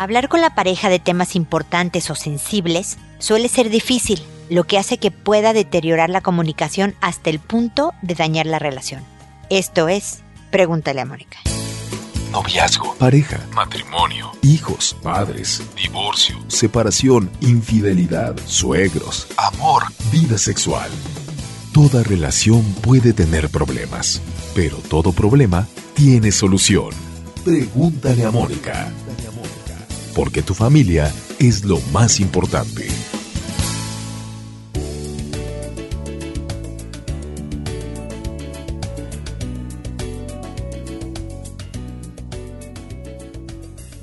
Hablar con la pareja de temas importantes o sensibles suele ser difícil, lo que hace que pueda deteriorar la comunicación hasta el punto de dañar la relación. Esto es, pregúntale a Mónica. Noviazgo, pareja, matrimonio, hijos, padres, divorcio, separación, infidelidad, suegros, amor, vida sexual. Toda relación puede tener problemas, pero todo problema tiene solución. Pregúntale a Mónica. Porque tu familia es lo más importante.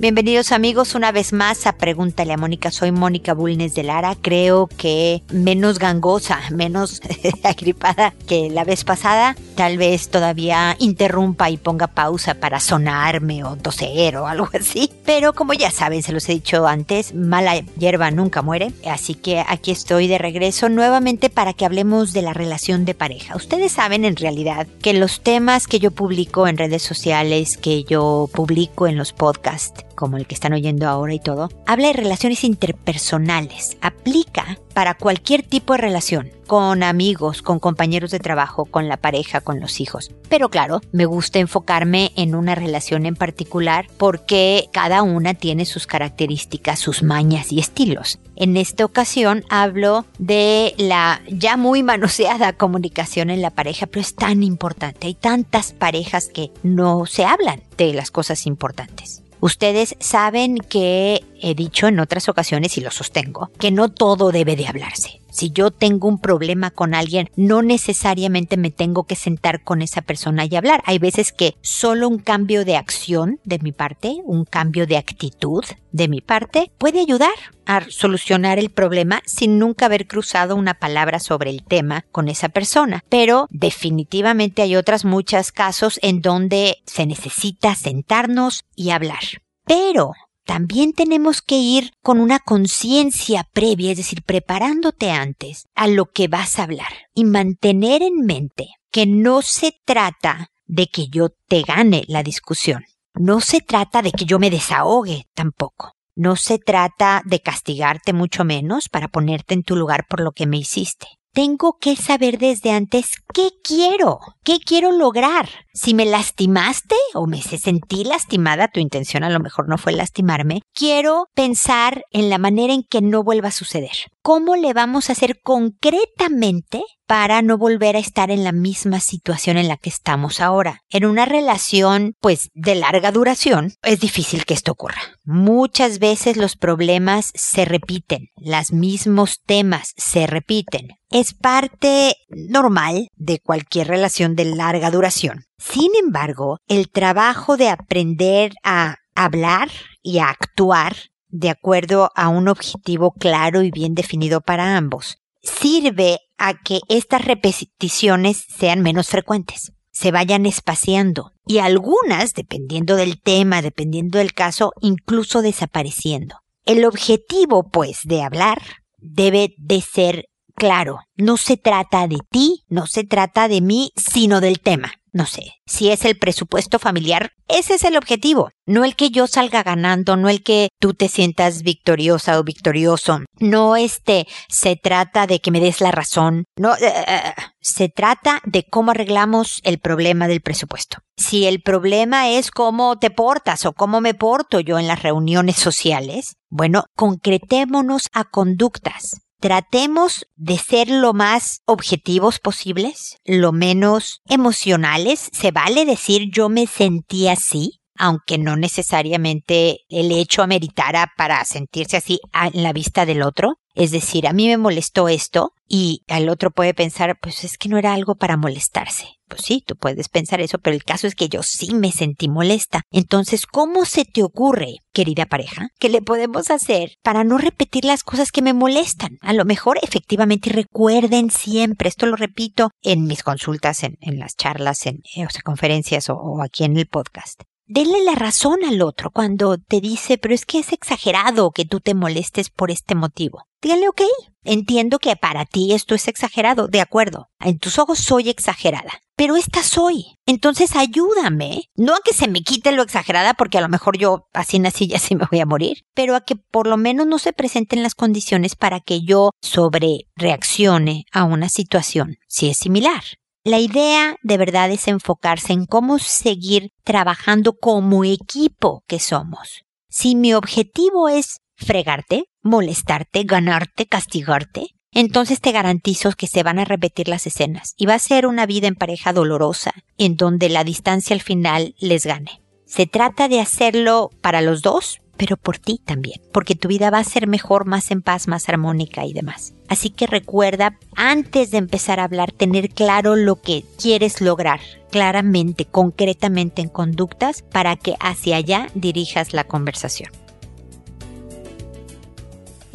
Bienvenidos amigos una vez más a Pregúntale a Mónica. Soy Mónica Bulnes de Lara. Creo que menos gangosa, menos agripada que la vez pasada. Tal vez todavía interrumpa y ponga pausa para sonarme o toser o algo así. Pero como ya saben, se los he dicho antes, mala hierba nunca muere. Así que aquí estoy de regreso nuevamente para que hablemos de la relación de pareja. Ustedes saben en realidad que los temas que yo publico en redes sociales, que yo publico en los podcasts, como el que están oyendo ahora y todo, habla de relaciones interpersonales. Aplica para cualquier tipo de relación, con amigos, con compañeros de trabajo, con la pareja, con los hijos. Pero claro, me gusta enfocarme en una relación en particular porque cada una tiene sus características, sus mañas y estilos. En esta ocasión hablo de la ya muy manoseada comunicación en la pareja, pero es tan importante. Hay tantas parejas que no se hablan de las cosas importantes. Ustedes saben que he dicho en otras ocasiones y lo sostengo, que no todo debe de hablarse. Si yo tengo un problema con alguien, no necesariamente me tengo que sentar con esa persona y hablar. Hay veces que solo un cambio de acción de mi parte, un cambio de actitud de mi parte, puede ayudar a solucionar el problema sin nunca haber cruzado una palabra sobre el tema con esa persona. Pero definitivamente hay otras muchos casos en donde se necesita sentarnos y hablar. Pero también tenemos que ir con una conciencia previa, es decir, preparándote antes a lo que vas a hablar y mantener en mente que no se trata de que yo te gane la discusión. No se trata de que yo me desahogue tampoco. No se trata de castigarte mucho menos para ponerte en tu lugar por lo que me hiciste tengo que saber desde antes qué quiero, qué quiero lograr. Si me lastimaste o me sentí lastimada, tu intención a lo mejor no fue lastimarme, quiero pensar en la manera en que no vuelva a suceder. ¿Cómo le vamos a hacer concretamente para no volver a estar en la misma situación en la que estamos ahora? En una relación, pues, de larga duración, es difícil que esto ocurra. Muchas veces los problemas se repiten, los mismos temas se repiten es parte normal de cualquier relación de larga duración. Sin embargo, el trabajo de aprender a hablar y a actuar de acuerdo a un objetivo claro y bien definido para ambos sirve a que estas repeticiones sean menos frecuentes, se vayan espaciando y algunas, dependiendo del tema, dependiendo del caso, incluso desapareciendo. El objetivo, pues, de hablar debe de ser claro, no se trata de ti, no se trata de mí, sino del tema. No sé, si es el presupuesto familiar, ese es el objetivo, no el que yo salga ganando, no el que tú te sientas victoriosa o victorioso, no este se trata de que me des la razón, no, eh, eh, se trata de cómo arreglamos el problema del presupuesto. Si el problema es cómo te portas o cómo me porto yo en las reuniones sociales, bueno, concretémonos a conductas tratemos de ser lo más objetivos posibles, lo menos emocionales. Se vale decir yo me sentí así, aunque no necesariamente el hecho ameritara para sentirse así en la vista del otro. Es decir, a mí me molestó esto y al otro puede pensar, pues es que no era algo para molestarse. Pues sí, tú puedes pensar eso, pero el caso es que yo sí me sentí molesta. Entonces, ¿cómo se te ocurre, querida pareja, que le podemos hacer para no repetir las cosas que me molestan? A lo mejor, efectivamente, recuerden siempre, esto lo repito en mis consultas, en, las charlas, en, o conferencias o aquí en el podcast denle la razón al otro cuando te dice, pero es que es exagerado que tú te molestes por este motivo. Díganle, ok, entiendo que para ti esto es exagerado, de acuerdo. En tus ojos soy exagerada, pero esta soy. Entonces ayúdame, no a que se me quite lo exagerada, porque a lo mejor yo así nací y así me voy a morir, pero a que por lo menos no se presenten las condiciones para que yo sobre reaccione a una situación si es similar. La idea de verdad es enfocarse en cómo seguir trabajando como equipo que somos. Si mi objetivo es fregarte, molestarte, ganarte, castigarte, entonces te garantizo que se van a repetir las escenas y va a ser una vida en pareja dolorosa en donde la distancia al final les gane. Se trata de hacerlo para los dos, pero por ti también, porque tu vida va a ser mejor, más en paz, más armónica y demás. Así que recuerda, antes de empezar a hablar, tener claro lo que quieres lograr, claramente, concretamente en conductas, para que hacia allá dirijas la conversación.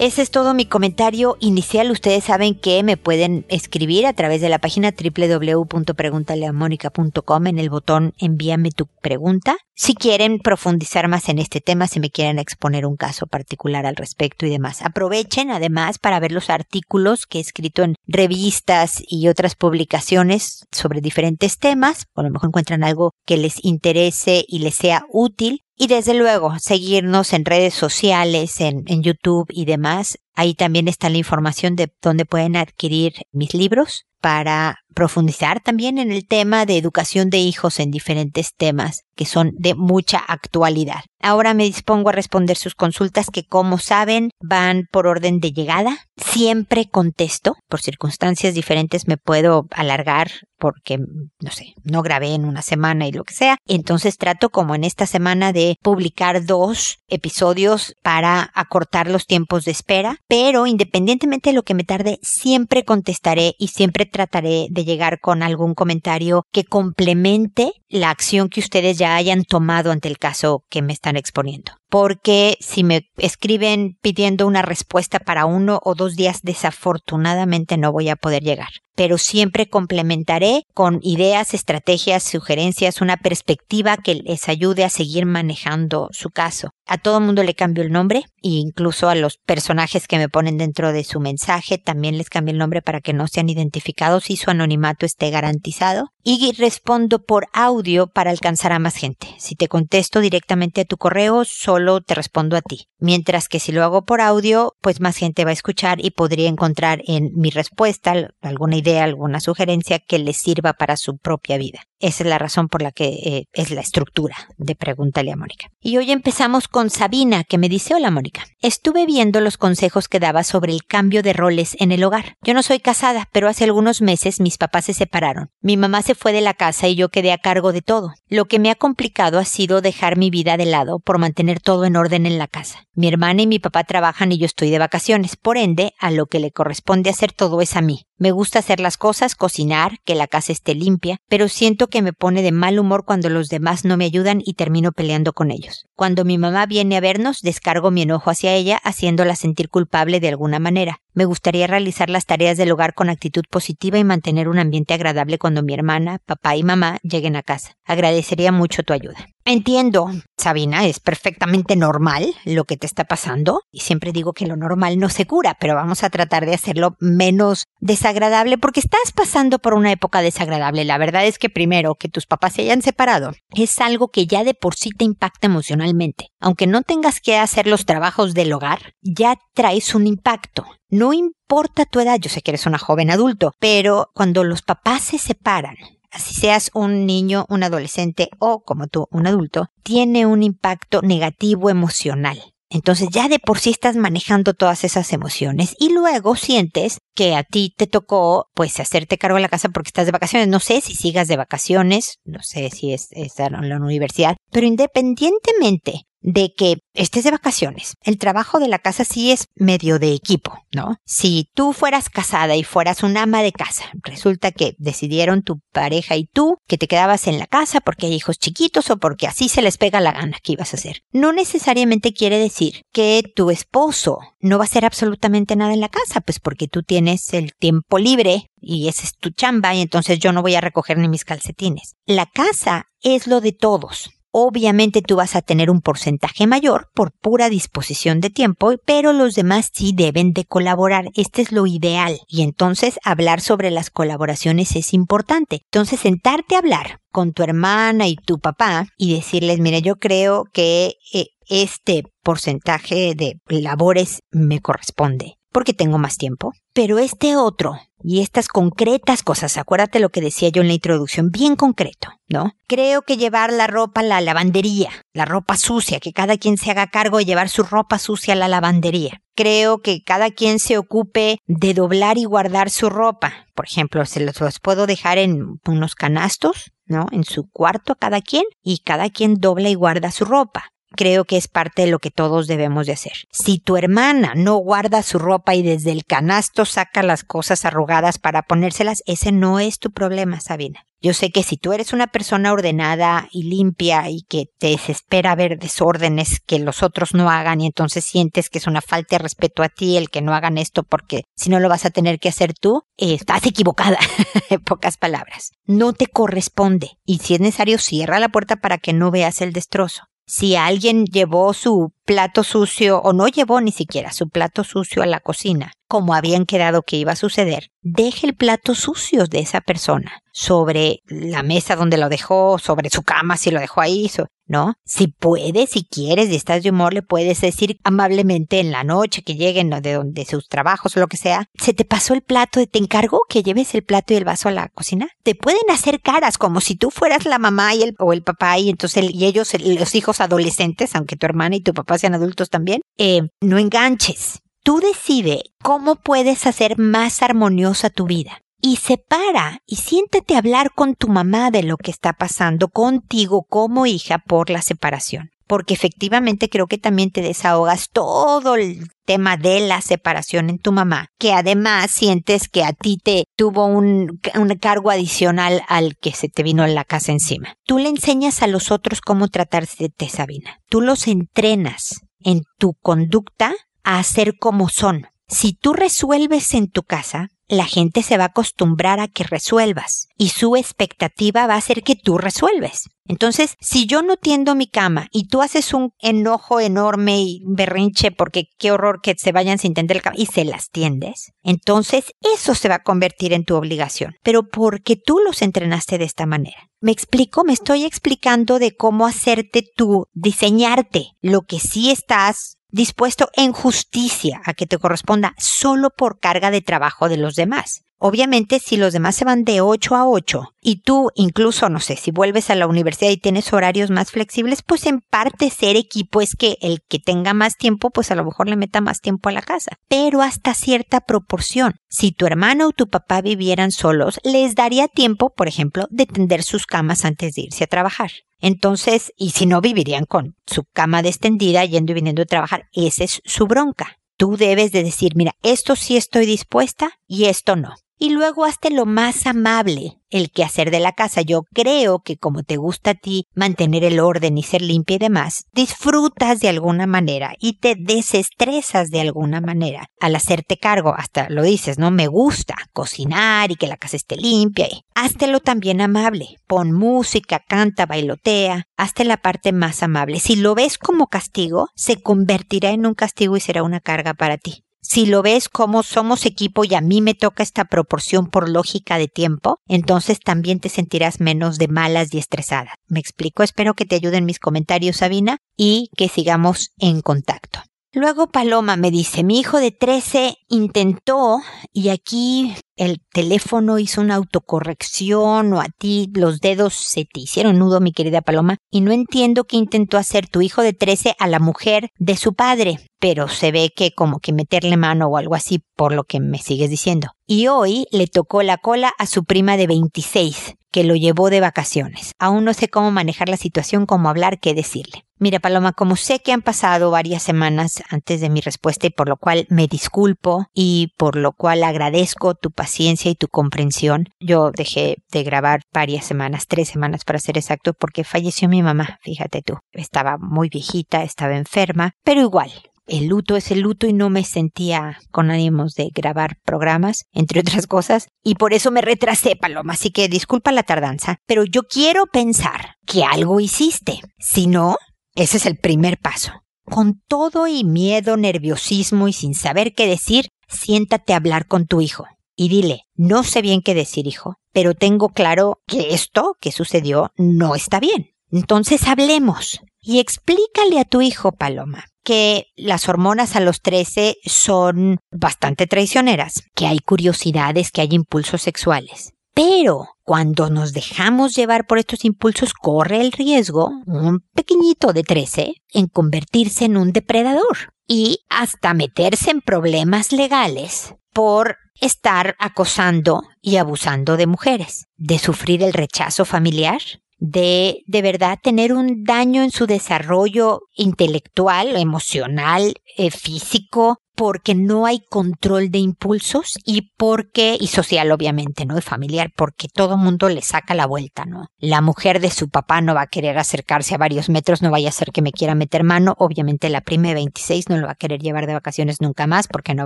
Ese es todo mi comentario inicial. Ustedes saben que me pueden escribir a través de la página www.preguntaleamónica.com en el botón envíame tu pregunta. Si quieren profundizar más en este tema, si me quieren exponer un caso particular al respecto y demás. Aprovechen además para ver los artículos que he escrito en revistas y otras publicaciones sobre diferentes temas. A lo mejor encuentran algo que les interese y les sea útil. Y desde luego, seguirnos en redes sociales, en, YouTube y demás. Ahí también está la información de dónde pueden adquirir mis libros para profundizar también en el tema de educación de hijos en diferentes temas que son de mucha actualidad. Ahora me dispongo a responder sus consultas que como saben van por orden de llegada. Siempre contesto. Por circunstancias diferentes me puedo alargar porque, no sé, no grabé en una semana y lo que sea. Entonces trato como en esta semana de publicar dos episodios para acortar los tiempos de espera. Pero independientemente de lo que me tarde, siempre contestaré y siempre trataré de llegar con algún comentario que complemente la acción que ustedes ya hayan tomado ante el caso que me están exponiendo. Porque si me escriben pidiendo una respuesta para uno o dos días, desafortunadamente no voy a poder llegar pero siempre complementaré con ideas, estrategias, sugerencias, una perspectiva que les ayude a seguir manejando su caso. A todo mundo le cambio el nombre e incluso a los personajes que me ponen dentro de su mensaje también les cambio el nombre para que no sean identificados y su anonimato esté garantizado. Y respondo por audio para alcanzar a más gente. Si te contesto directamente a tu correo, solo te respondo a ti. Mientras que si lo hago por audio, pues más gente va a escuchar y podría encontrar en mi respuesta alguna idea, alguna sugerencia que les sirva para su propia vida. Esa es la razón por la que eh, es la estructura de Pregúntale a Mónica. Y hoy empezamos con Sabina, que me dice, hola Mónica, estuve viendo los consejos que daba sobre el cambio de roles en el hogar. Yo no soy casada, pero hace algunos meses mis papás se separaron. Mi mamá se fue de la casa y yo quedé a cargo de todo. Lo que me ha complicado ha sido dejar mi vida de lado por mantener todo en orden en la casa. Mi hermana y mi papá trabajan y yo estoy de vacaciones, por ende, a lo que le corresponde hacer todo es a mí. Me gusta hacer las cosas, cocinar, que la casa esté limpia, pero siento que me pone de mal humor cuando los demás no me ayudan y termino peleando con ellos. Cuando mi mamá viene a vernos, descargo mi enojo hacia ella, haciéndola sentir culpable de alguna manera. Me gustaría realizar las tareas del hogar con actitud positiva y mantener un ambiente agradable cuando mi hermana, papá y mamá lleguen a casa. Agradecería mucho tu ayuda. Entiendo, Sabina, es perfectamente normal lo que te está pasando. Y siempre digo que lo normal no se cura, pero vamos a tratar de hacerlo menos desagradable porque estás pasando por una época desagradable. La verdad es que primero, que tus papás se hayan separado, es algo que ya de por sí te impacta emocionalmente. Aunque no tengas que hacer los trabajos del hogar, ya traes un impacto. No importa tu edad, yo sé que eres una joven adulto, pero cuando los papás se separan, así seas un niño, un adolescente o como tú, un adulto, tiene un impacto negativo emocional. Entonces ya de por sí estás manejando todas esas emociones y luego sientes que a ti te tocó pues hacerte cargo de la casa porque estás de vacaciones. No sé si sigas de vacaciones, no sé si es, es en la universidad, pero independientemente de que estés de vacaciones. El trabajo de la casa sí es medio de equipo, ¿no? Si tú fueras casada y fueras un ama de casa, resulta que decidieron tu pareja y tú que te quedabas en la casa porque hay hijos chiquitos o porque así se les pega la gana que ibas a hacer. No necesariamente quiere decir que tu esposo no va a hacer absolutamente nada en la casa, pues porque tú tienes el tiempo libre y esa es tu chamba y entonces yo no voy a recoger ni mis calcetines. La casa es lo de todos Obviamente tú vas a tener un porcentaje mayor por pura disposición de tiempo, pero los demás sí deben de colaborar. Este es lo ideal. Y entonces hablar sobre las colaboraciones es importante. Entonces sentarte a hablar con tu hermana y tu papá y decirles, mire, yo creo que eh, este porcentaje de labores me corresponde porque tengo más tiempo. Pero este otro y estas concretas cosas, acuérdate lo que decía yo en la introducción, bien concreto, ¿no? Creo que llevar la ropa a la lavandería, la ropa sucia, que cada quien se haga cargo de llevar su ropa sucia a la lavandería. Creo que cada quien se ocupe de doblar y guardar su ropa. Por ejemplo, se los, los puedo dejar en unos canastos, ¿no? En su cuarto cada quien y cada quien dobla y guarda su ropa creo que es parte de lo que todos debemos de hacer. Si tu hermana no guarda su ropa y desde el canasto saca las cosas arrugadas para ponérselas, ese no es tu problema, Sabina. Yo sé que si tú eres una persona ordenada y limpia y que te desespera ver desórdenes que los otros no hagan y entonces sientes que es una falta de respeto a ti el que no hagan esto porque si no lo vas a tener que hacer tú, estás equivocada, en pocas palabras. No te corresponde y si es necesario cierra la puerta para que no veas el destrozo si alguien llevó su plato sucio o no llevó ni siquiera su plato sucio a la cocina, como habían quedado que iba a suceder, deje el plato sucio de esa persona sobre la mesa donde lo dejó, sobre su cama si lo dejó ahí, ¿no? Si puedes, si quieres y estás de humor, le puedes decir amablemente en la noche que lleguen de donde sus trabajos o lo que sea, se te pasó el plato, te encargo que lleves el plato y el vaso a la cocina. Te pueden hacer caras como si tú fueras la mamá y el, o el papá y entonces y ellos, los hijos adolescentes, aunque tu hermana y tu papá sean adultos también, eh, no enganches. Tú decide cómo puedes hacer más armoniosa tu vida y separa y siéntate a hablar con tu mamá de lo que está pasando contigo como hija por la separación. Porque efectivamente creo que también te desahogas todo el tema de la separación en tu mamá, que además sientes que a ti te tuvo un, un cargo adicional al que se te vino en la casa encima. Tú le enseñas a los otros cómo tratarse de Sabina. Tú los entrenas en tu conducta a hacer como son. Si tú resuelves en tu casa, la gente se va a acostumbrar a que resuelvas y su expectativa va a ser que tú resuelves. Entonces, si yo no tiendo mi cama y tú haces un enojo enorme y berrinche porque qué horror que se vayan sin tender la cama y se las tiendes, entonces eso se va a convertir en tu obligación, pero porque tú los entrenaste de esta manera. ¿Me explico? Me estoy explicando de cómo hacerte tú, diseñarte lo que sí estás dispuesto en justicia a que te corresponda solo por carga de trabajo de los demás. Obviamente, si los demás se van de 8 a 8 y tú incluso, no sé, si vuelves a la universidad y tienes horarios más flexibles, pues en parte ser equipo es que el que tenga más tiempo, pues a lo mejor le meta más tiempo a la casa, pero hasta cierta proporción. Si tu hermano o tu papá vivieran solos, les daría tiempo, por ejemplo, de tender sus camas antes de irse a trabajar. Entonces, y si no vivirían con su cama extendida yendo y viniendo a trabajar, esa es su bronca. Tú debes de decir, mira, esto sí estoy dispuesta y esto no y luego hazte lo más amable el quehacer de la casa. Yo creo que como te gusta a ti mantener el orden y ser limpia y demás, disfrutas de alguna manera y te desestresas de alguna manera al hacerte cargo. Hasta lo dices, ¿no? Me gusta cocinar y que la casa esté limpia. Y háztelo también amable. Pon música, canta, bailotea. Hazte la parte más amable. Si lo ves como castigo, se convertirá en un castigo y será una carga para ti. Si lo ves como somos equipo y a mí me toca esta proporción por lógica de tiempo, entonces también te sentirás menos de malas y estresadas. ¿Me explico? Espero que te ayuden mis comentarios, Sabina, y que sigamos en contacto. Luego Paloma me dice, mi hijo de 13 intentó y aquí el teléfono hizo una autocorrección o a ti los dedos se te hicieron nudo, mi querida Paloma, y no entiendo qué intentó hacer tu hijo de 13 a la mujer de su padre, pero se ve que como que meterle mano o algo así por lo que me sigues diciendo. Y hoy le tocó la cola a su prima de 26, que lo llevó de vacaciones. Aún no sé cómo manejar la situación, cómo hablar, qué decirle. Mira, Paloma, como sé que han pasado varias semanas antes de mi respuesta y por lo cual me disculpo y por lo cual agradezco tu paciencia y tu comprensión, yo dejé de grabar varias semanas, tres semanas para ser exacto, porque falleció mi mamá, fíjate tú. Estaba muy viejita, estaba enferma, pero igual, el luto es el luto y no me sentía con ánimos de grabar programas, entre otras cosas, y por eso me retrasé, Paloma, así que disculpa la tardanza, pero yo quiero pensar que algo hiciste. Si no, ese es el primer paso. Con todo y miedo, nerviosismo y sin saber qué decir, siéntate a hablar con tu hijo y dile, no sé bien qué decir, hijo, pero tengo claro que esto que sucedió no está bien. Entonces hablemos y explícale a tu hijo, Paloma, que las hormonas a los 13 son bastante traicioneras, que hay curiosidades, que hay impulsos sexuales. Pero cuando nos dejamos llevar por estos impulsos, corre el riesgo, un pequeñito de 13, en convertirse en un depredador y hasta meterse en problemas legales por estar acosando y abusando de mujeres, de sufrir el rechazo familiar, de de verdad tener un daño en su desarrollo intelectual, emocional, eh, físico, porque no hay control de impulsos y porque, y social obviamente, ¿no? Y familiar, porque todo mundo le saca la vuelta, ¿no? La mujer de su papá no va a querer acercarse a varios metros, no vaya a ser que me quiera meter mano, obviamente la prima de 26 no lo va a querer llevar de vacaciones nunca más, porque no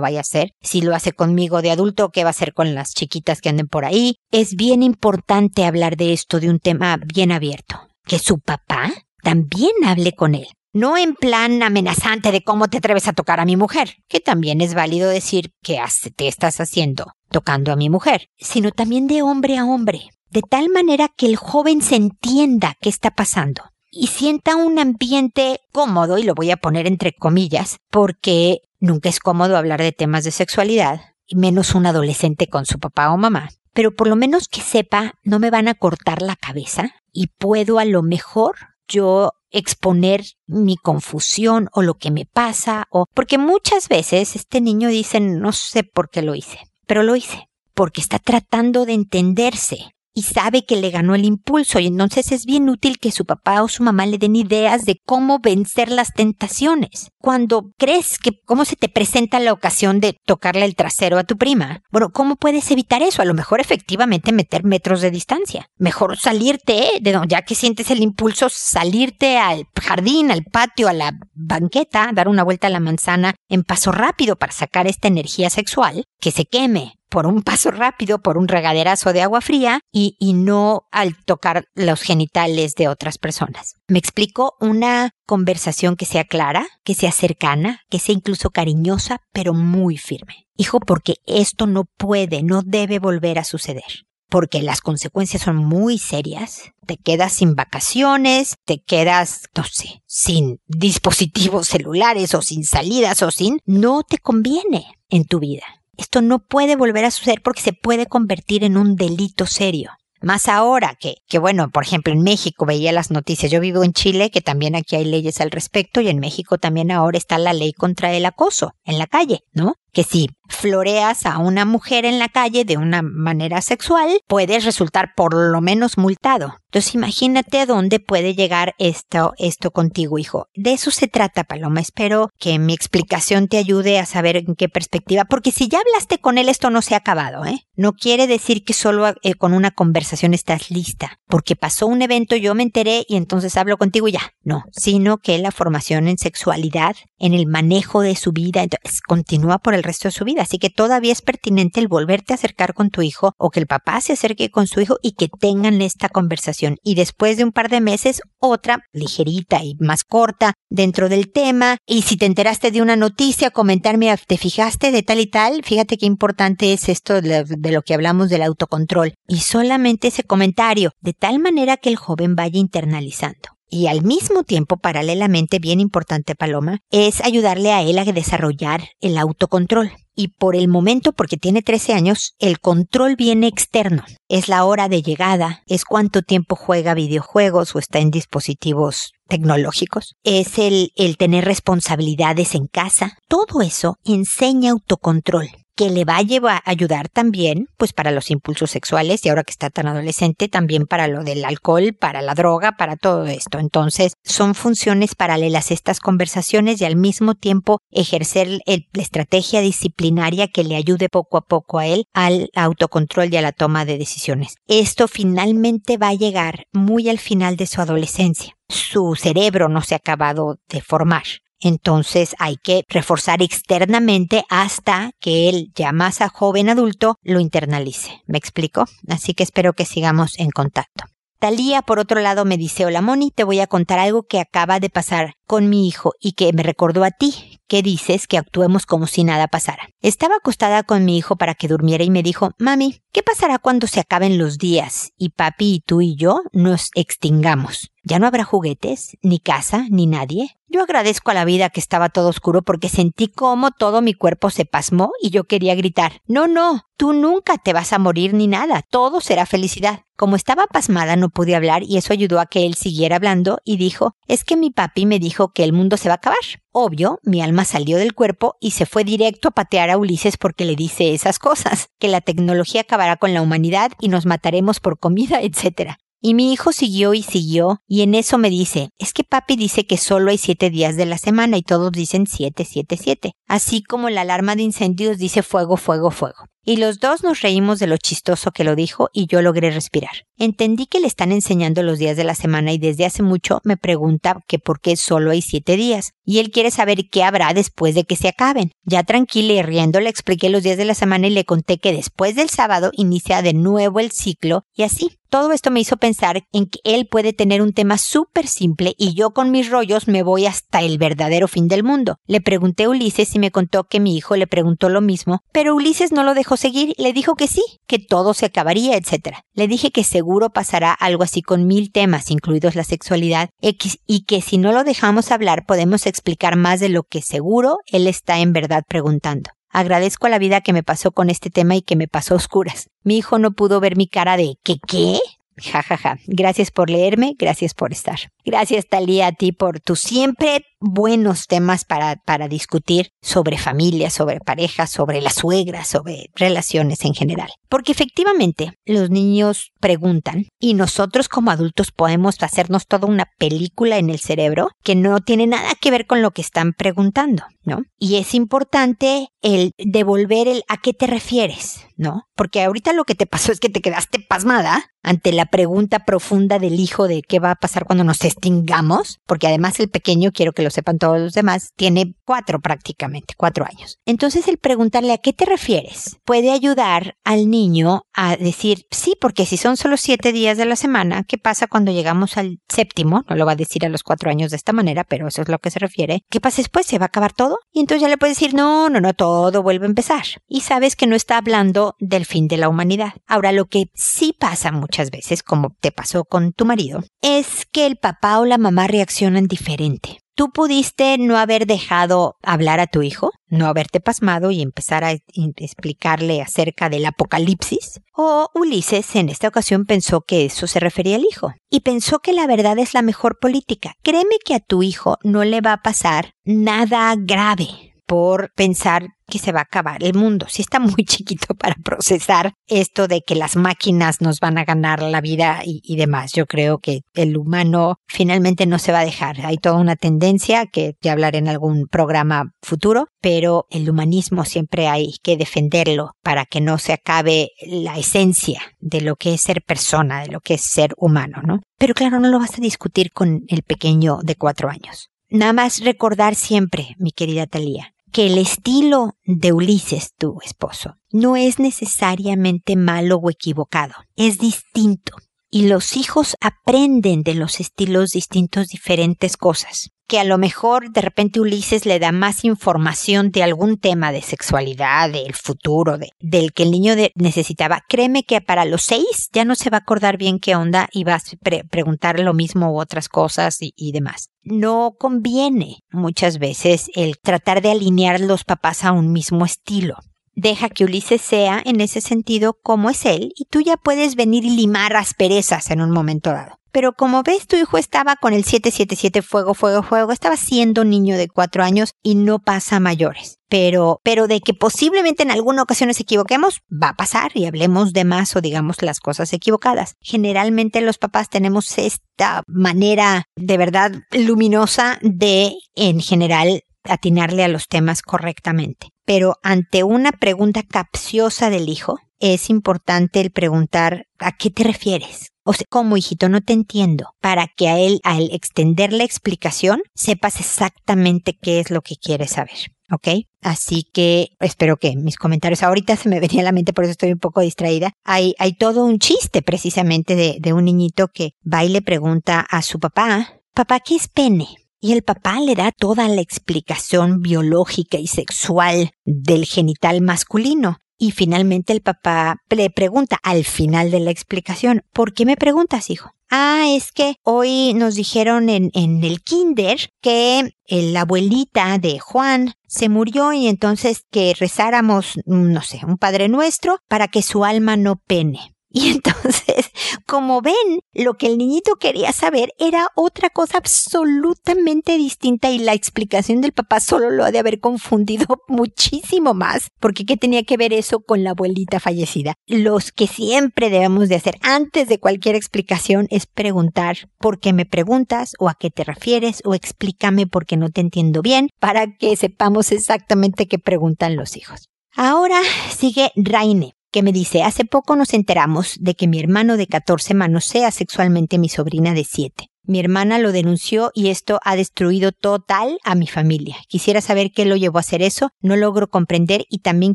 vaya a ser. Si lo hace conmigo de adulto, ¿qué va a hacer con las chiquitas que anden por ahí? Es bien importante hablar de esto, de un tema bien abierto. Que su papá también hable con él no en plan amenazante de cómo te atreves a tocar a mi mujer, que también es válido decir que te estás haciendo tocando a mi mujer, sino también de hombre a hombre, de tal manera que el joven se entienda qué está pasando y sienta un ambiente cómodo, y lo voy a poner entre comillas, porque nunca es cómodo hablar de temas de sexualidad, y menos un adolescente con su papá o mamá, pero por lo menos que sepa, no me van a cortar la cabeza y puedo a lo mejor yo exponer mi confusión o lo que me pasa o porque muchas veces este niño dice no sé por qué lo hice, pero lo hice porque está tratando de entenderse y sabe que le ganó el impulso y entonces es bien útil que su papá o su mamá le den ideas de cómo vencer las tentaciones. Cuando crees que cómo se te presenta la ocasión de tocarle el trasero a tu prima, bueno, ¿cómo puedes evitar eso? A lo mejor efectivamente meter metros de distancia. Mejor salirte, de, ya que sientes el impulso, salirte al jardín, al patio, a la banqueta, dar una vuelta a la manzana en paso rápido para sacar esta energía sexual, que se queme, por un paso rápido, por un regaderazo de agua fría y, y, no al tocar los genitales de otras personas. Me explico una conversación que sea clara, que sea cercana, que sea incluso cariñosa, pero muy firme. Hijo, porque esto no puede, no debe volver a suceder porque las consecuencias son muy serias. Te quedas sin vacaciones, te quedas, no sé, sin dispositivos celulares o sin salidas o sin, no te conviene en tu vida. Esto no puede volver a suceder porque se puede convertir en un delito serio. Más ahora que, que bueno, por ejemplo, en México veía las noticias. Yo vivo en Chile, que también aquí hay leyes al respecto, y en México también ahora está la ley contra el acoso en la calle, ¿no? Que si floreas a una mujer en la calle de una manera sexual, puedes resultar por lo menos multado. Entonces imagínate a dónde puede llegar esto, esto contigo, hijo. De eso se trata, Paloma. Espero que mi explicación te ayude a saber en qué perspectiva, porque si ya hablaste con él, esto no se ha acabado, ¿eh? No quiere decir que solo eh, con una conversación estás lista, porque pasó un evento, yo me enteré y entonces hablo contigo y ya. No, sino que la formación en sexualidad, en el manejo de su vida, entonces continúa por el resto de su Así que todavía es pertinente el volverte a acercar con tu hijo o que el papá se acerque con su hijo y que tengan esta conversación. Y después de un par de meses, otra ligerita y más corta dentro del tema. Y si te enteraste de una noticia, comentarme, ¿te fijaste de tal y tal? Fíjate qué importante es esto de lo que hablamos del autocontrol. Y solamente ese comentario, de tal manera que el joven vaya internalizando. Y al mismo tiempo, paralelamente, bien importante, Paloma, es ayudarle a él a desarrollar el autocontrol. Y por el momento, porque tiene 13 años, el control viene externo. Es la hora de llegada, es cuánto tiempo juega videojuegos o está en dispositivos tecnológicos, es el, el tener responsabilidades en casa. Todo eso enseña autocontrol que le va a llevar ayudar también, pues para los impulsos sexuales y ahora que está tan adolescente, también para lo del alcohol, para la droga, para todo esto. Entonces, son funciones paralelas estas conversaciones y al mismo tiempo ejercer la estrategia disciplinaria que le ayude poco a poco a él al autocontrol y a la toma de decisiones. Esto finalmente va a llegar muy al final de su adolescencia. Su cerebro no se ha acabado de formar Entonces hay que reforzar externamente hasta que él, ya más a joven adulto, lo internalice. ¿Me explico? Así que espero que sigamos en contacto. Talía, por otro lado, me dice, hola Moni, te voy a contar algo que acaba de pasar con mi hijo y que me recordó a ti, que dices que actuemos como si nada pasara. Estaba acostada con mi hijo para que durmiera y me dijo, mami, ¿qué pasará cuando se acaben los días y papi y tú y yo nos extingamos? ¿Ya no habrá juguetes, ni casa, ni nadie? Yo agradezco a la vida que estaba todo oscuro porque sentí como todo mi cuerpo se pasmó y yo quería gritar, no, no, tú nunca te vas a morir ni nada, todo será felicidad. Como estaba pasmada no pude hablar y eso ayudó a que él siguiera hablando y dijo, es que mi papi me dijo que el mundo se va a acabar. Obvio, mi alma salió del cuerpo y se fue directo a patear a Ulises porque le dice esas cosas, que la tecnología acabará con la humanidad y nos mataremos por comida, etc. Y mi hijo siguió y siguió, y en eso me dice, es que papi dice que solo hay siete días de la semana y todos dicen siete, siete, siete. Así como la alarma de incendios dice fuego, fuego, fuego y los dos nos reímos de lo chistoso que lo dijo y yo logré respirar. Entendí que le están enseñando los días de la semana y desde hace mucho me pregunta que por qué solo hay siete días y él quiere saber qué habrá después de que se acaben. Ya tranquila y riendo le expliqué los días de la semana y le conté que después del sábado inicia de nuevo el ciclo y así. Todo esto me hizo pensar en que él puede tener un tema súper simple y yo con mis rollos me voy hasta el verdadero fin del mundo. Le pregunté a Ulises y me contó que mi hijo le preguntó lo mismo, pero Ulises no lo dejó seguir le dijo que sí, que todo se acabaría, etc. Le dije que seguro pasará algo así con mil temas, incluidos la sexualidad, y que si no lo dejamos hablar podemos explicar más de lo que seguro él está en verdad preguntando. Agradezco a la vida que me pasó con este tema y que me pasó oscuras. Mi hijo no pudo ver mi cara de ¿qué qué? Ja, ja, ja. Gracias por leerme, gracias por estar. Gracias, Talía, a ti por tus siempre buenos temas para, para discutir sobre familia, sobre pareja, sobre la suegra, sobre relaciones en general. Porque efectivamente, los niños preguntan y nosotros como adultos podemos hacernos toda una película en el cerebro que no tiene nada que ver con lo que están preguntando, ¿no? Y es importante el devolver el a qué te refieres, ¿no? Porque ahorita lo que te pasó es que te quedaste pasmada ante la pregunta profunda del hijo de qué va a pasar cuando nos extingamos, porque además el pequeño, quiero que lo sepan todos los demás, tiene cuatro prácticamente, cuatro años. Entonces el preguntarle a qué te refieres puede ayudar al niño a decir, sí, porque si son solo siete días de la semana, ¿qué pasa cuando llegamos al séptimo? No lo va a decir a los cuatro años de esta manera, pero eso es lo que se refiere. ¿Qué pasa después? ¿Se va a acabar todo? Y entonces ya le puedes decir, no, no, no, todo vuelve a empezar. Y sabes que no está hablando del fin de la humanidad. Ahora, lo que sí pasa muchas veces, como te pasó con tu marido, es que el papá o la mamá reaccionan diferente. ¿Tú pudiste no haber dejado hablar a tu hijo? ¿No haberte pasmado y empezar a explicarle acerca del apocalipsis? ¿O Ulises en esta ocasión pensó que eso se refería al hijo? Y pensó que la verdad es la mejor política. Créeme que a tu hijo no le va a pasar nada grave por pensar que se va a acabar el mundo. Si está muy chiquito para procesar esto de que las máquinas nos van a ganar la vida y, demás. Yo creo que el humano finalmente no se va a dejar. Hay toda una tendencia que ya hablaré en algún programa futuro, pero el humanismo siempre hay que defenderlo para que no se acabe la esencia de lo que es ser persona, de lo que es ser humano, ¿no? Pero claro, no lo vas a discutir con el pequeño de cuatro años. Nada más recordar siempre, mi querida Talía, que el estilo de Ulises, tu esposo, no es necesariamente malo o equivocado, es distinto. Y los hijos aprenden de los estilos distintos diferentes cosas que a lo mejor de repente Ulises le da más información de algún tema de sexualidad, del futuro, de, del que el niño necesitaba. Créeme que para los seis ya no se va a acordar bien qué onda y va a preguntar lo mismo u otras cosas y, y demás. No conviene muchas veces el tratar de alinear los papás a un mismo estilo deja que Ulises sea en ese sentido como es él y tú ya puedes venir y limar asperezas en un momento dado. Pero como ves, tu hijo estaba con el 777 fuego, fuego, fuego, estaba siendo niño de cuatro años y no pasa mayores. Pero, pero de que posiblemente en alguna ocasión nos equivoquemos, va a pasar y hablemos de más o digamos las cosas equivocadas. Generalmente los papás tenemos esta manera de verdad luminosa de, en general, atinarle a los temas correctamente. Pero ante una pregunta capciosa del hijo, es importante el preguntar ¿a qué te refieres? O sea, como hijito, no te entiendo, para que a él, al extender la explicación, sepas exactamente qué es lo que quieres saber. ¿ok? Así que espero que mis comentarios ahorita se me venía a la mente, por eso estoy un poco distraída. Hay, hay todo un chiste precisamente de, de un niñito que va y le pregunta a su papá, papá, ¿qué es pene? Y el papá le da toda la explicación biológica y sexual del genital masculino. Y finalmente el papá le pregunta al final de la explicación, ¿por qué me preguntas, hijo? Ah, es que hoy nos dijeron en, en el kinder que la abuelita de Juan se murió y entonces que rezáramos, no sé, un Padre Nuestro para que su alma no pene. Y entonces, como ven, lo que el niñito quería saber era otra cosa absolutamente distinta y la explicación del papá solo lo ha de haber confundido muchísimo más, porque ¿qué tenía que ver eso con la abuelita fallecida? Los que siempre debemos de hacer antes de cualquier explicación es preguntar por qué me preguntas o a qué te refieres o explícame por qué no te entiendo bien para que sepamos exactamente qué preguntan los hijos. Ahora sigue Raine que me dice, hace poco nos enteramos de que mi hermano de 14 manosea sexualmente mi sobrina de 7. Mi hermana lo denunció y esto ha destruido total a mi familia. Quisiera saber qué lo llevó a hacer eso, no logro comprender y también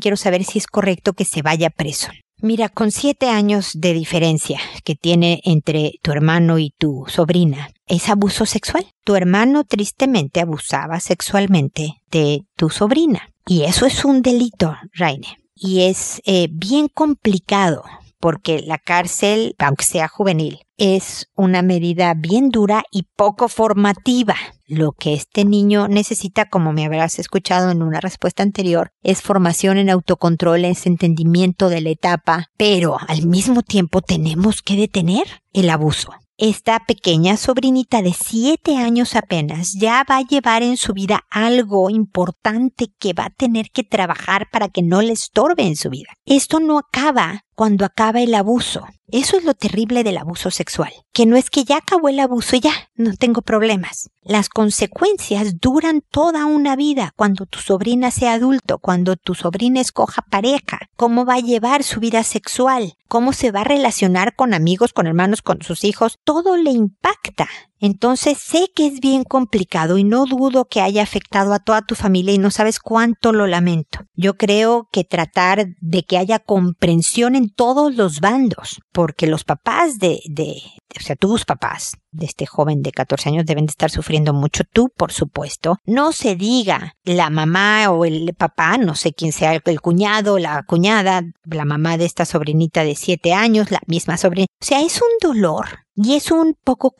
quiero saber si es correcto que se vaya preso. Mira, con siete años de diferencia que tiene entre tu hermano y tu sobrina, es abuso sexual. Tu hermano tristemente abusaba sexualmente de tu sobrina. Y eso es un delito, Raine y es eh, bien complicado porque la cárcel, aunque sea juvenil, es una medida bien dura y poco formativa. Lo que este niño necesita, como me habrás escuchado en una respuesta anterior, es formación en autocontrol, es entendimiento de la etapa, pero al mismo tiempo tenemos que detener el abuso. Esta pequeña sobrinita de siete años apenas ya va a llevar en su vida algo importante que va a tener que trabajar para que no le estorbe en su vida. Esto no acaba cuando acaba el abuso. Eso es lo terrible del abuso sexual, que no es que ya acabó el abuso y ya, no tengo problemas. Las consecuencias duran toda una vida cuando tu sobrina sea adulto, cuando tu sobrina escoja pareja, cómo va a llevar su vida sexual, cómo se va a relacionar con amigos, con hermanos, con sus hijos, todo le impacta. Entonces sé que es bien complicado y no dudo que haya afectado a toda tu familia y no sabes cuánto lo lamento. Yo creo que tratar de que haya comprensión en todos los bandos, porque los papás de, de, o sea, tus papás de este joven de 14 años deben de estar sufriendo mucho, tú por supuesto. No se diga la mamá o el papá, no sé quién sea, el cuñado, la cuñada, la mamá de esta sobrinita de 7 años, la misma sobrina. O sea, es un dolor y es un poco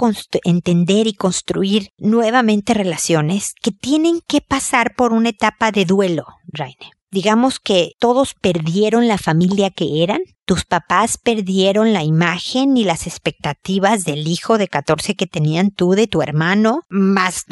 entender y construir nuevamente relaciones que tienen que pasar por una etapa de duelo, Raine digamos que todos perdieron la familia que eran, tus papás perdieron la imagen y las expectativas del hijo de 14 que tenían tú de tu hermano, más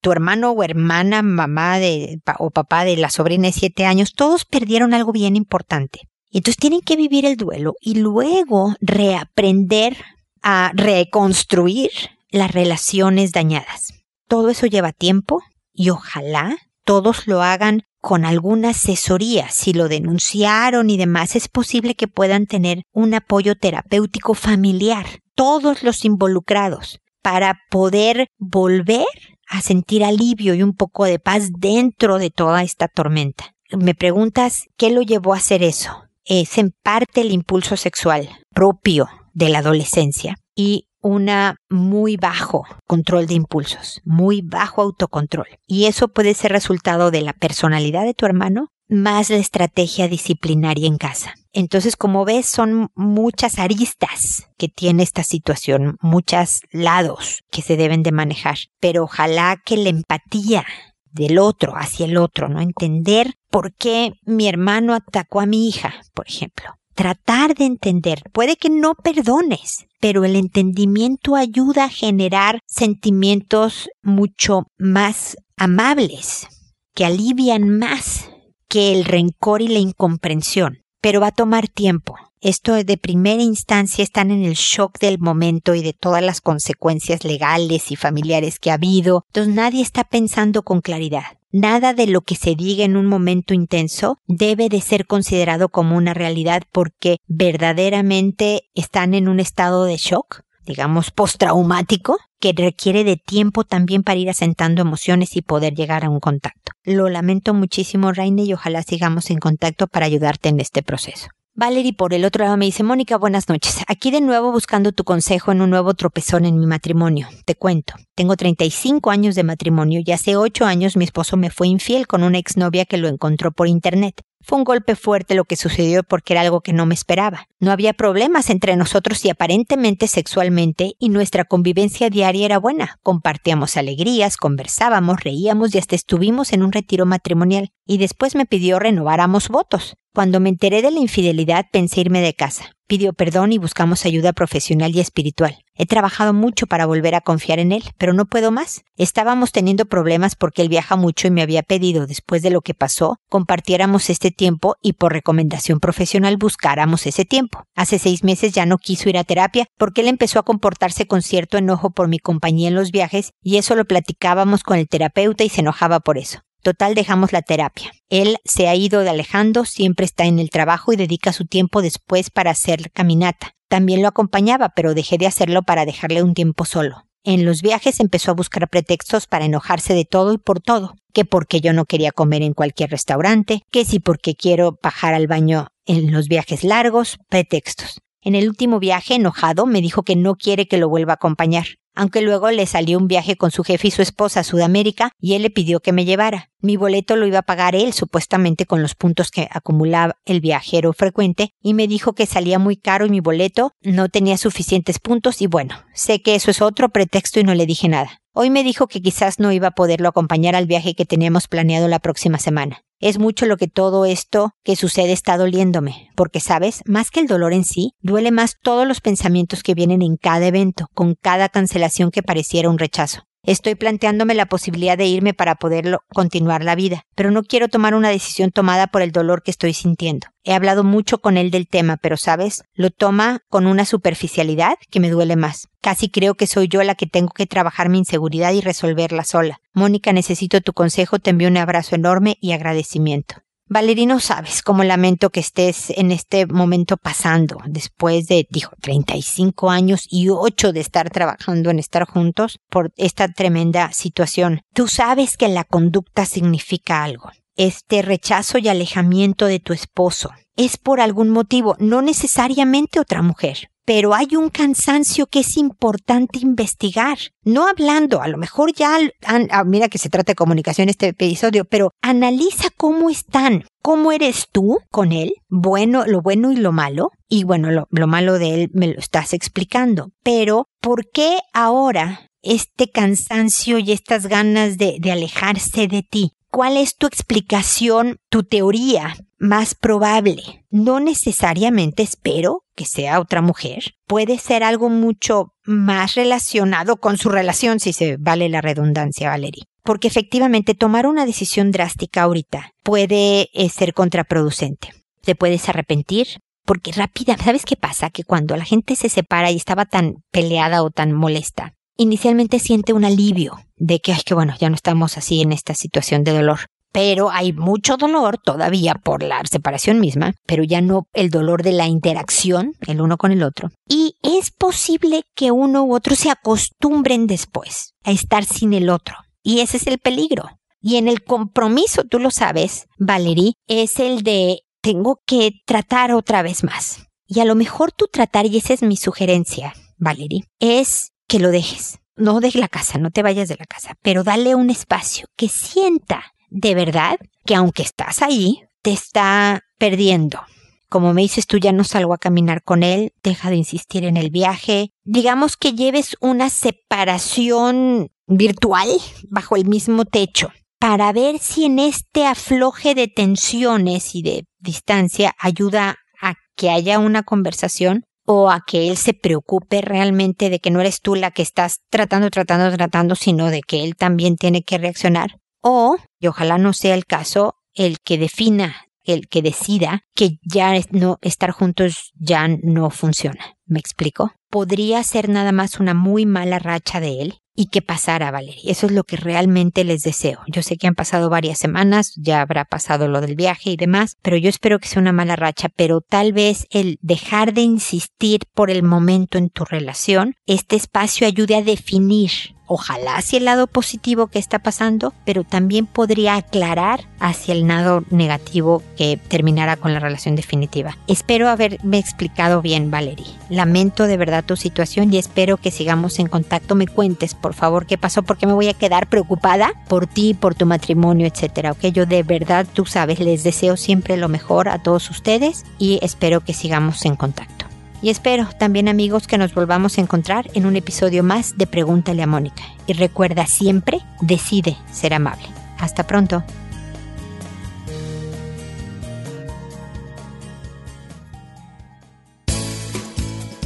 tu hermano o hermana, mamá de, o papá de la sobrina de 7 años, todos perdieron algo bien importante. Entonces tienen que vivir el duelo y luego reaprender a reconstruir las relaciones dañadas. Todo eso lleva tiempo y ojalá todos lo hagan con alguna asesoría. Si lo denunciaron y demás, es posible que puedan tener un apoyo terapéutico familiar, todos los involucrados, para poder volver a sentir alivio y un poco de paz dentro de toda esta tormenta. Me preguntas, ¿qué lo llevó a hacer eso? Es en parte el impulso sexual propio de la adolescencia y una muy bajo control de impulsos, muy bajo autocontrol. Y eso puede ser resultado de la personalidad de tu hermano más la estrategia disciplinaria en casa. Entonces, como ves, son muchas aristas que tiene esta situación, muchos lados que se deben de manejar, pero ojalá que la empatía del otro hacia el otro, ¿no? Entender por qué mi hermano atacó a mi hija, por ejemplo tratar de entender. Puede que no perdones, pero el entendimiento ayuda a generar sentimientos mucho más amables, que alivian más que el rencor y la incomprensión. Pero va a tomar tiempo. Esto de primera instancia están en el shock del momento y de todas las consecuencias legales y familiares que ha habido. Entonces nadie está pensando con claridad. Nada de lo que se diga en un momento intenso debe de ser considerado como una realidad porque verdaderamente están en un estado de shock, digamos postraumático, que requiere de tiempo también para ir asentando emociones y poder llegar a un contacto. Lo lamento muchísimo, Raine, y ojalá sigamos en contacto para ayudarte en este proceso. Valerie por el otro lado me dice, Mónica, buenas noches. Aquí de nuevo buscando tu consejo en un nuevo tropezón en mi matrimonio. Te cuento, tengo 35 años de matrimonio y hace 8 años mi esposo me fue infiel con una exnovia que lo encontró por internet. Fue un golpe fuerte lo que sucedió porque era algo que no me esperaba. No había problemas entre nosotros y aparentemente sexualmente y nuestra convivencia diaria era buena. Compartíamos alegrías, conversábamos, reíamos y hasta estuvimos en un retiro matrimonial. Y después me pidió renováramos votos. Cuando me enteré de la infidelidad pensé irme de casa. Pidió perdón y buscamos ayuda profesional y espiritual. He trabajado mucho para volver a confiar en él, pero no puedo más. Estábamos teniendo problemas porque él viaja mucho y me había pedido, después de lo que pasó, compartiéramos este tiempo y por recomendación profesional buscáramos ese tiempo. Hace seis meses ya no quiso ir a terapia porque él empezó a comportarse con cierto enojo por mi compañía en los viajes y eso lo platicábamos con el terapeuta y se enojaba por eso. Total dejamos la terapia. Él se ha ido de alejando, siempre está en el trabajo y dedica su tiempo después para hacer caminata. También lo acompañaba, pero dejé de hacerlo para dejarle un tiempo solo. En los viajes empezó a buscar pretextos para enojarse de todo y por todo, que porque yo no quería comer en cualquier restaurante, que si porque quiero bajar al baño en los viajes largos, pretextos. En el último viaje, enojado, me dijo que no quiere que lo vuelva a acompañar aunque luego le salió un viaje con su jefe y su esposa a Sudamérica y él le pidió que me llevara. Mi boleto lo iba a pagar él, supuestamente con los puntos que acumulaba el viajero frecuente, y me dijo que salía muy caro y mi boleto no tenía suficientes puntos y bueno, sé que eso es otro pretexto y no le dije nada. Hoy me dijo que quizás no iba a poderlo acompañar al viaje que teníamos planeado la próxima semana. Es mucho lo que todo esto que sucede está doliéndome, porque sabes, más que el dolor en sí, duele más todos los pensamientos que vienen en cada evento, con cada cancelación que pareciera un rechazo. Estoy planteándome la posibilidad de irme para poderlo continuar la vida, pero no quiero tomar una decisión tomada por el dolor que estoy sintiendo. He hablado mucho con él del tema, pero sabes, lo toma con una superficialidad que me duele más. Casi creo que soy yo la que tengo que trabajar mi inseguridad y resolverla sola. Mónica, necesito tu consejo, te envío un abrazo enorme y agradecimiento. Valerino, sabes cómo lamento que estés en este momento pasando, después de, dijo, 35 años y 8 de estar trabajando en estar juntos por esta tremenda situación. Tú sabes que la conducta significa algo. Este rechazo y alejamiento de tu esposo es por algún motivo, no necesariamente otra mujer pero hay un cansancio que es importante investigar. No hablando, a lo mejor ya, ah, mira que se trata de comunicación este episodio, pero analiza cómo están, cómo eres tú con él, bueno, lo bueno y lo malo, y bueno, lo, malo de él me lo estás explicando, pero ¿por qué ahora este cansancio y estas ganas de, de alejarse de ti? ¿Cuál es tu explicación, tu teoría más probable? No necesariamente espero que sea otra mujer. Puede ser algo mucho más relacionado con su relación, si se vale la redundancia, Valerie. Porque efectivamente tomar una decisión drástica ahorita puede eh, ser contraproducente. Te puedes arrepentir, porque rápida, ¿sabes qué pasa? Que cuando la gente se separa y estaba tan peleada o tan molesta, inicialmente siente un alivio de que, ay, que bueno, ya no estamos así en esta situación de dolor. Pero hay mucho dolor todavía por la separación misma, pero ya no el dolor de la interacción el uno con el otro. Y es posible que uno u otro se acostumbren después a estar sin el otro. Y ese es el peligro. Y en el compromiso, tú lo sabes, Valerie, es el de tengo que tratar otra vez más. Y a lo mejor tú tratar, y esa es mi sugerencia, Valerie, es que lo dejes. No de la casa, no te vayas de la casa, pero dale un espacio que sienta de verdad que aunque estás ahí, te está perdiendo. Como me dices tú, ya no salgo a caminar con él, deja de insistir en el viaje. Digamos que lleves una separación virtual bajo el mismo techo para ver si en este afloje de tensiones y de distancia ayuda a que haya una conversación o a que él se preocupe realmente de que no eres tú la que estás tratando, tratando, tratando, sino de que él también tiene que reaccionar. O, y ojalá no sea el caso, el que defina que, que decida que ya no estar juntos ya no funciona. ¿Me explico? Podría ser nada más una muy mala racha de él y que pasara, Valeria. Eso es lo que realmente les deseo. Yo sé que han pasado varias semanas, ya habrá pasado lo del viaje y demás, pero yo espero que sea una mala racha, pero tal vez el dejar de insistir por el momento en tu relación, este espacio ayude a definir ojalá hacia el lado positivo que está pasando, pero también podría aclarar hacia el lado negativo que terminara con la relación definitiva. Espero haberme explicado bien, Valerie. Lamento de verdad tu situación y espero que sigamos en contacto. Me cuentes, por favor, qué pasó, porque me voy a quedar preocupada por ti, por tu matrimonio, etcétera. Ok, yo de verdad, tú sabes, les deseo siempre lo mejor a todos ustedes y espero que sigamos en contacto. Y espero también amigos que nos volvamos a encontrar en un episodio más de Pregúntale a Mónica. Y recuerda siempre, decide ser amable. Hasta pronto.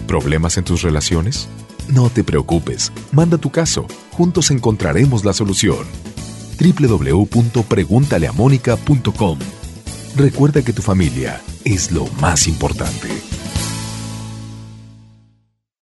¿Problemas en tus relaciones? No te preocupes, manda tu caso, juntos encontraremos la solución. www.preguntaleamónica.com Recuerda que tu familia es lo más importante.